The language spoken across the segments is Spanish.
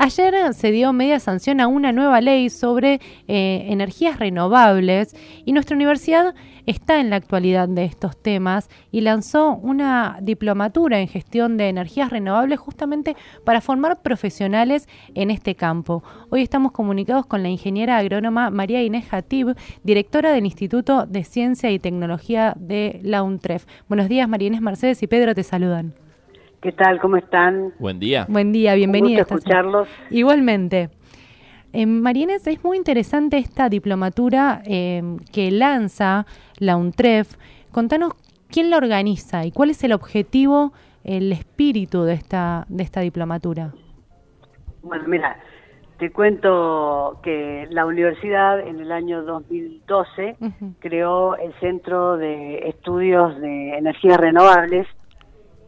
Ayer se dio media sanción a una nueva ley sobre eh, energías renovables y nuestra universidad está en la actualidad de estos temas y lanzó una diplomatura en gestión de energías renovables justamente para formar profesionales en este campo. Hoy estamos comunicados con la ingeniera agrónoma María Inés Hatib, directora del Instituto de Ciencia y Tecnología de la UNTREF. Buenos días, María Inés Mercedes y Pedro te saludan. ¿Qué tal? ¿Cómo están? Buen día. Buen día, bienvenida. Un escucharlos. Igualmente. Eh, Marínez, es muy interesante esta diplomatura eh, que lanza la UNTREF. Contanos quién la organiza y cuál es el objetivo, el espíritu de esta, de esta diplomatura. Bueno, mira, te cuento que la universidad en el año 2012 creó el Centro de Estudios de Energías Renovables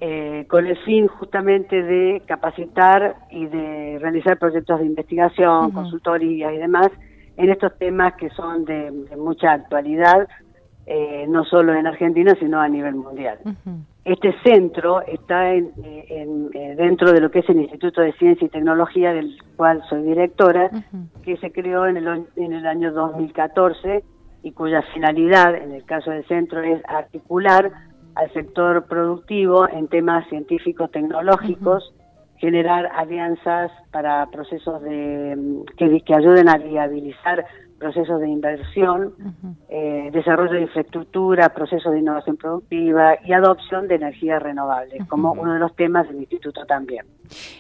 eh, con el fin justamente de capacitar y de realizar proyectos de investigación, consultorías y demás en estos temas que son de, mucha actualidad, eh, no solo en Argentina, sino a nivel mundial. Este centro está en, eh, dentro de lo que es el Instituto de Ciencia y Tecnología, del cual soy directora, que se creó en el, en el año 2014 y cuya finalidad, en el caso del centro, es articular al sector productivo en temas científicos tecnológicos, generar alianzas para procesos de que, que ayuden a viabilizar procesos de inversión, eh, desarrollo de infraestructura, procesos de innovación productiva y adopción de energías renovables, como uno de los temas del instituto también.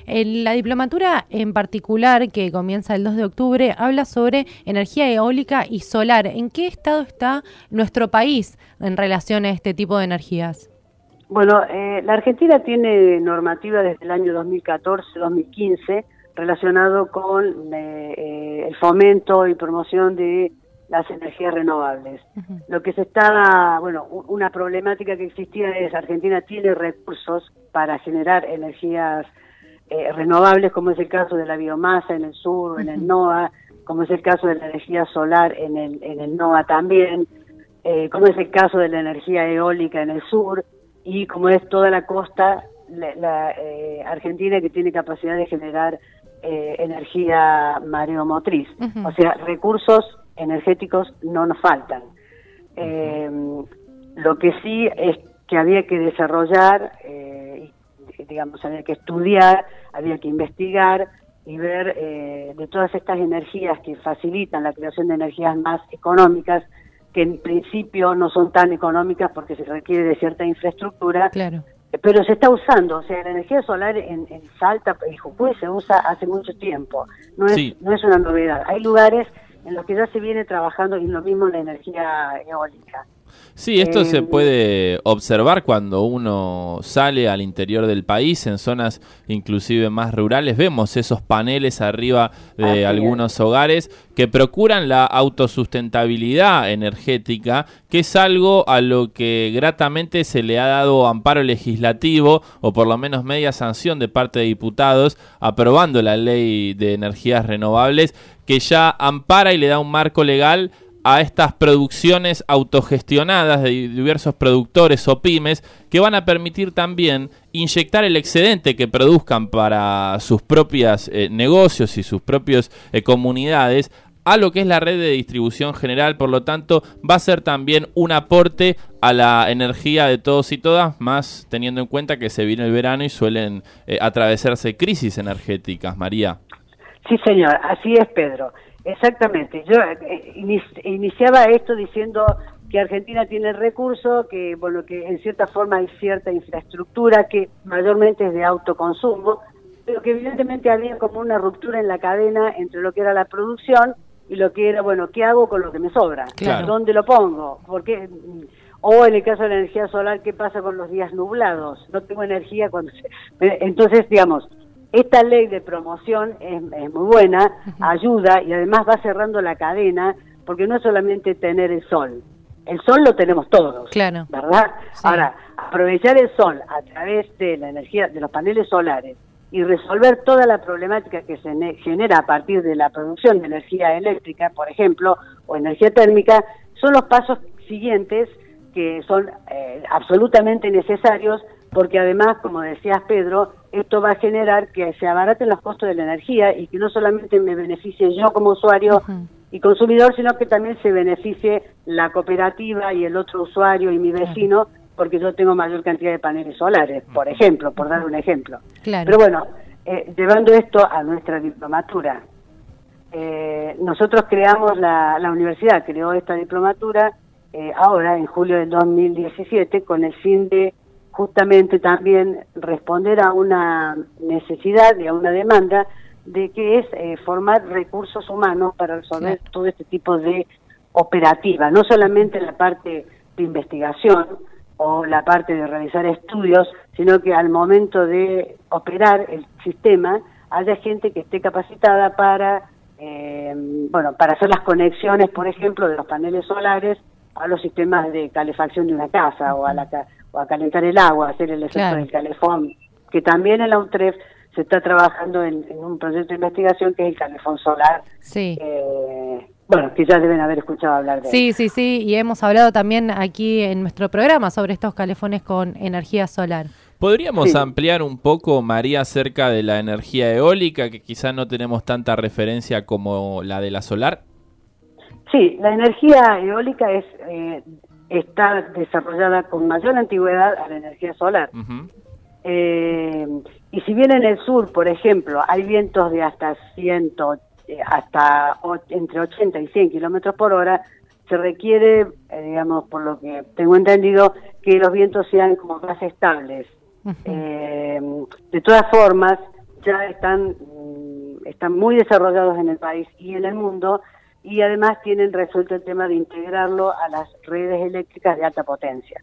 En la diplomatura en particular, que comienza el 2 de octubre, habla sobre energía eólica y solar. ¿En qué estado está nuestro país en relación a este tipo de energías? Bueno, eh, la Argentina tiene normativa desde el año 2014-2015 relacionado con eh, eh, el fomento y promoción de las energías renovables. Lo que se está, bueno, una problemática que existía es Argentina tiene recursos para generar energías eh, renovables, como es el caso de la biomasa en el sur, en el NOA, como es el caso de la energía solar en el, en el NOA también, como es el caso de la energía eólica en el sur, y como es toda la costa, la, Argentina que tiene capacidad de generar eh, energía mareomotriz. O sea, recursos energéticos no nos faltan. Eh, lo que sí es que había que desarrollar, eh, digamos, había que estudiar, había que investigar y ver de todas estas energías que facilitan la creación de energías más económicas, que en principio no son tan económicas porque se requiere de cierta infraestructura, claro pero se está usando, o sea, la energía solar en, Salta y Jujuy se usa hace mucho tiempo, no es, no es una novedad. Hay lugares en los que ya se viene trabajando y lo mismo la energía eólica. Sí, esto se eh, puede observar cuando uno sale al interior del país, en zonas inclusive más rurales, vemos esos paneles arriba de algunos hogares que procuran la autosustentabilidad energética, que es algo a lo que gratamente se le ha dado amparo legislativo o por lo menos media sanción de parte de diputados aprobando la ley de energías renovables que ya ampara y le da un marco legal a estas producciones autogestionadas de diversos productores o pymes que van a permitir también inyectar el excedente que produzcan para sus propios eh, negocios y sus propias eh, comunidades a lo que es la red de distribución general, por lo tanto va a ser también un aporte a la energía de todos y todas, más teniendo en cuenta que se viene el verano y suelen eh, atravesarse crisis energéticas, María. Sí, señor, así es, Pedro. Exactamente. Yo eh, iniciaba esto diciendo que Argentina tiene recursos, que bueno, que en cierta forma hay cierta infraestructura que mayormente es de autoconsumo, pero que evidentemente había como una ruptura en la cadena entre lo que era la producción y lo que era, bueno, ¿qué hago con lo que me sobra? ¿Dónde lo pongo? Porque o en el caso de la energía solar, ¿qué pasa con los días nublados? No tengo energía cuando se... Entonces, digamos, esta ley de promoción es, muy buena, ayuda y además va cerrando la cadena, porque no es solamente tener el sol, el sol lo tenemos todos, claro. ¿verdad? Ahora, aprovechar el sol a través de la energía de los paneles solares y resolver toda la problemática que se genera a partir de la producción de energía eléctrica, por ejemplo, o energía térmica, son los pasos siguientes que son eh, absolutamente necesarios porque además, como decías Pedro, esto va a generar que se abaraten los costos de la energía y que no solamente me beneficie yo como usuario y consumidor, sino que también se beneficie la cooperativa y el otro usuario y mi vecino, porque yo tengo mayor cantidad de paneles solares, por ejemplo, por dar un ejemplo. Pero bueno, eh, llevando esto a nuestra diplomatura, eh, nosotros creamos, la, la universidad creó esta diplomatura eh, ahora, en julio del 2017, con el fin de justamente también responder a una necesidad y a una demanda de que es eh, formar recursos humanos para resolver todo este tipo de operativa, no solamente la parte de investigación o la parte de realizar estudios, sino que al momento de operar el sistema haya gente que esté capacitada para, eh, bueno, para hacer las conexiones, por ejemplo, de los paneles solares a los sistemas de calefacción de una casa o a, la, a calentar el agua, hacer el efecto del calefón, que también en la UTREF se está trabajando en, un proyecto de investigación que es el calefón solar. Sí. Eh, bueno, que ya deben haber escuchado hablar de Sí, sí, sí, y hemos hablado también aquí en nuestro programa sobre estos calefones con energía solar. ¿Podríamos ampliar un poco, María, acerca de la energía eólica, que quizás no tenemos tanta referencia como la de la solar? Sí, la energía eólica es eh, está desarrollada con mayor antigüedad a la energía solar. eh, y si bien en el sur, por ejemplo, hay vientos de hasta 100, eh, hasta entre 80 y 100 kilómetros por hora, se requiere, eh, digamos, por lo que tengo entendido, que los vientos sean como más estables. eh, de todas formas, ya están, mm, están muy desarrollados en el país y en el mundo y además tienen resuelto el tema de integrarlo a las redes eléctricas de alta potencia.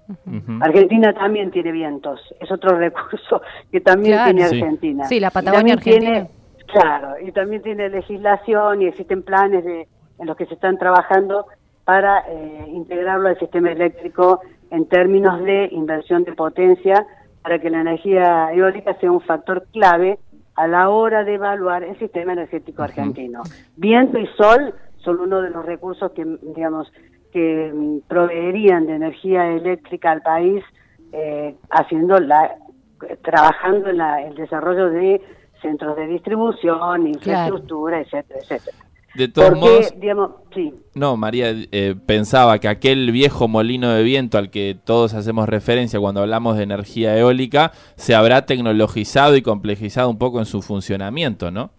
Argentina también tiene vientos, es otro recurso que también tiene Argentina. Sí, la Patagonia Argentina. claro, y también tiene legislación y existen planes de, en los que se están trabajando para eh, integrarlo al sistema eléctrico en términos de inversión de potencia para que la energía eólica sea un factor clave a la hora de evaluar el sistema energético argentino. Viento y sol son uno de los recursos que, digamos, que mm, proveerían de energía eléctrica al país, eh, haciendo la, trabajando en el desarrollo de centros de distribución, infraestructura, etcétera, etcétera. De todos modos, no, María, eh, pensaba que aquel viejo molino de viento al que todos hacemos referencia cuando hablamos de energía eólica se habrá tecnologizado y complejizado un poco en su funcionamiento, ¿no?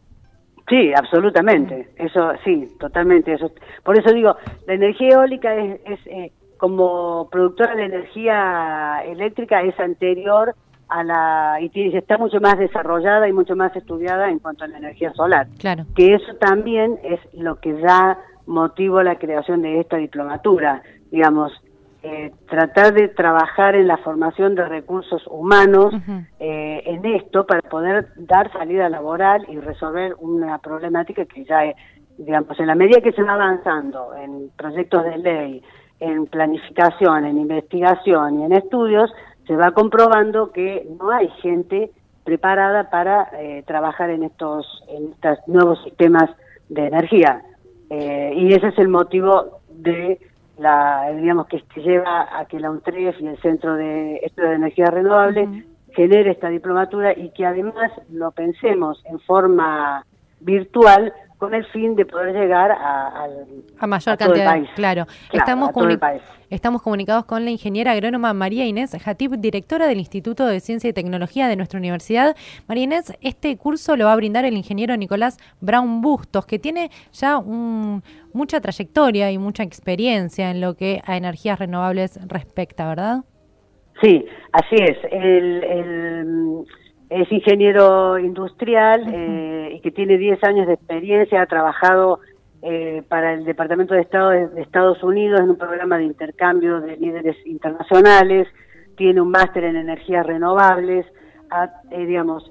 Sí, absolutamente. Eso, sí, totalmente. Eso. Por eso digo, la energía eólica es, eh, como productora de energía eléctrica es anterior a la y está mucho más desarrollada y mucho más estudiada en cuanto a la energía solar. Claro. Que eso también es lo que da motivo a la creación de esta diplomatura. Digamos, eh, tratar de trabajar en la formación de recursos humanos eh, en esto para poder dar salida laboral y resolver una problemática que ya, es, digamos, en la medida que se va avanzando en proyectos de ley, en planificación, en investigación y en estudios, se va comprobando que no hay gente preparada para eh, trabajar en estos, en estos nuevos sistemas de energía. y ese es el motivo de la, digamos, que, lleva a que la UNTREF y el Centro de Estudio de Energía Renovable genere esta diplomatura y que además lo pensemos en forma virtual con el fin de poder llegar a, a mayor cantidad. Claro, estamos, estamos comunicados con la ingeniera agrónoma María Inés Jatip, directora del Instituto de Ciencia y Tecnología de nuestra universidad. María Inés, este curso lo va a brindar el ingeniero Nicolás Brown Bustos, que tiene ya mucha trayectoria y mucha experiencia en lo que a energías renovables respecta, ¿verdad? Sí, así es. el es ingeniero industrial eh, y que tiene 10 años de experiencia, ha trabajado eh, para el Departamento de Estado de, Estados Unidos en un programa de intercambio de líderes internacionales, tiene un máster en energías renovables, ha, eh, digamos,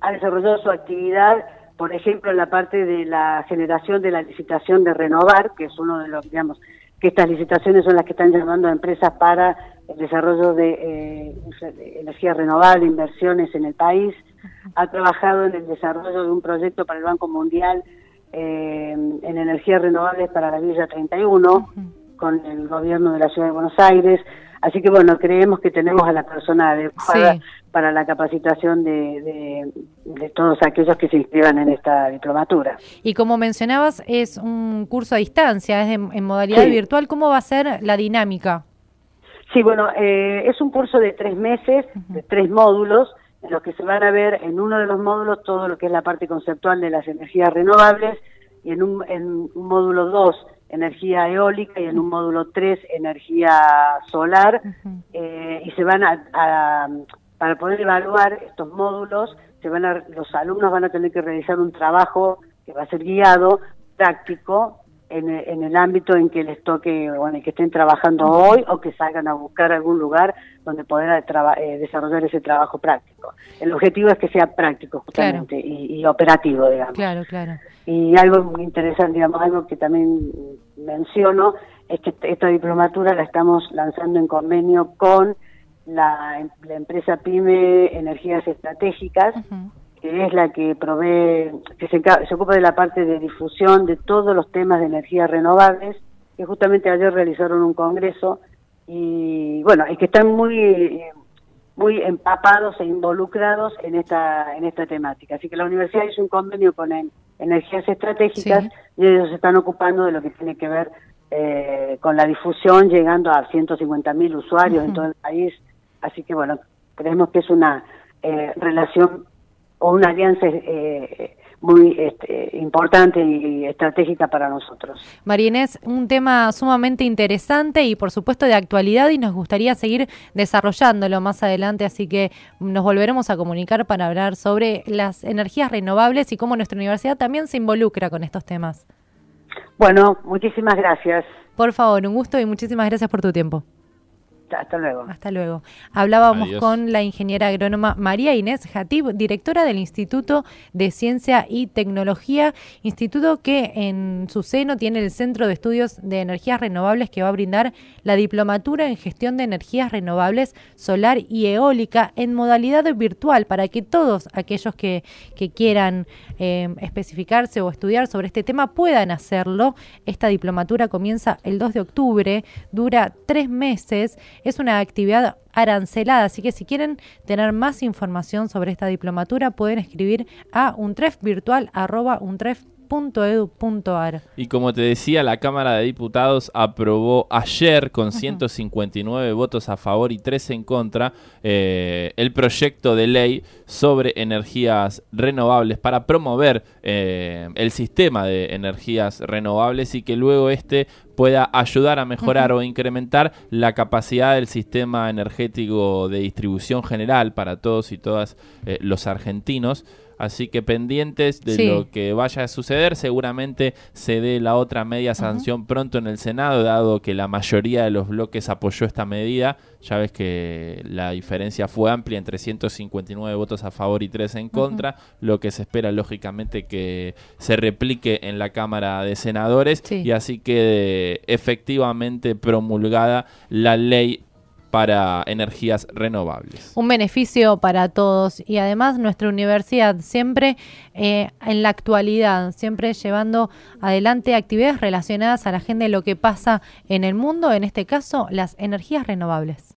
ha desarrollado su actividad, por ejemplo, en la parte de la generación de la licitación de renovar, que es uno de los, digamos, que estas licitaciones son las que están llamando a empresas para el desarrollo de, eh, energía renovable, inversiones en el país, ha trabajado en el desarrollo de un proyecto para el Banco Mundial eh, en energías renovables para la Villa 31, con el gobierno de la Ciudad de Buenos Aires, Así que bueno, creemos que tenemos a la persona adecuada para la capacitación de, de, todos aquellos que se inscriban en esta diplomatura. Y como mencionabas, es un curso a distancia, es en modalidad virtual. ¿Cómo va a ser la dinámica? Sí, bueno, eh, es un curso de tres meses, de tres módulos, en los que se van a ver en uno de los módulos todo lo que es la parte conceptual de las energías renovables y en un, en un módulo 2 energía eólica y en un módulo 3 energía solar eh, y se van a, para poder evaluar estos módulos se van a, los alumnos van a tener que realizar un trabajo que va a ser guiado práctico en, el ámbito en que les toque o en el que estén trabajando hoy o que salgan a buscar algún lugar donde poder eh, desarrollar ese trabajo práctico. El objetivo es que sea práctico justamente y, operativo, digamos. Claro, claro. Y algo muy interesante, digamos, algo que también menciono, es que esta diplomatura la estamos lanzando en convenio con la, empresa PYME Energías Estratégicas, que es la que provee, que se, se, ocupa de la parte de difusión de todos los temas de energías renovables, que justamente ayer realizaron un congreso y bueno, es que están muy muy empapados e involucrados en esta en esta temática. Así que la universidad hizo un convenio con energías estratégicas y ellos se están ocupando de lo que tiene que ver eh, con la difusión, llegando a 150.000 usuarios en todo el país. Así que bueno, creemos que es una eh, relación o una alianza eh, muy este, importante y estratégica para nosotros. María un tema sumamente interesante y por supuesto de actualidad y nos gustaría seguir desarrollándolo más adelante, así que nos volveremos a comunicar para hablar sobre las energías renovables y cómo nuestra universidad también se involucra con estos temas. Bueno, muchísimas gracias. Por favor, un gusto y muchísimas gracias por tu tiempo. Hasta luego. Hasta luego. Hablábamos con la ingeniera agrónoma María Inés Jatib, directora del Instituto de Ciencia y Tecnología, instituto que en su seno tiene el Centro de Estudios de Energías Renovables que va a brindar la diplomatura en gestión de energías renovables solar y eólica en modalidad virtual para que todos aquellos que, que quieran eh, especificarse o estudiar sobre este tema puedan hacerlo. Esta diplomatura comienza el 2 de octubre, dura tres meses es una actividad arancelada, así que si quieren tener más información sobre esta diplomatura pueden escribir a untrefvirtual.untref.com y como te decía, la Cámara de Diputados aprobó ayer con 159 votos a favor y 3 en contra eh, el proyecto de ley sobre energías renovables para promover eh, el sistema de energías renovables y que luego este pueda ayudar a mejorar o incrementar la capacidad del sistema energético de distribución general para todos y todas eh, los argentinos. Así que pendientes de lo que vaya a suceder, seguramente se dé la otra media sanción pronto en el Senado, dado que la mayoría de los bloques apoyó esta medida. Ya ves que la diferencia fue amplia entre 159 votos a favor y 3 en contra, lo que se espera lógicamente que se replique en la Cámara de Senadores. Y así quede efectivamente promulgada la ley para energías renovables. Un beneficio para todos y además nuestra universidad siempre eh, en la actualidad, siempre llevando adelante actividades relacionadas a la agenda de lo que pasa en el mundo, en este caso las energías renovables.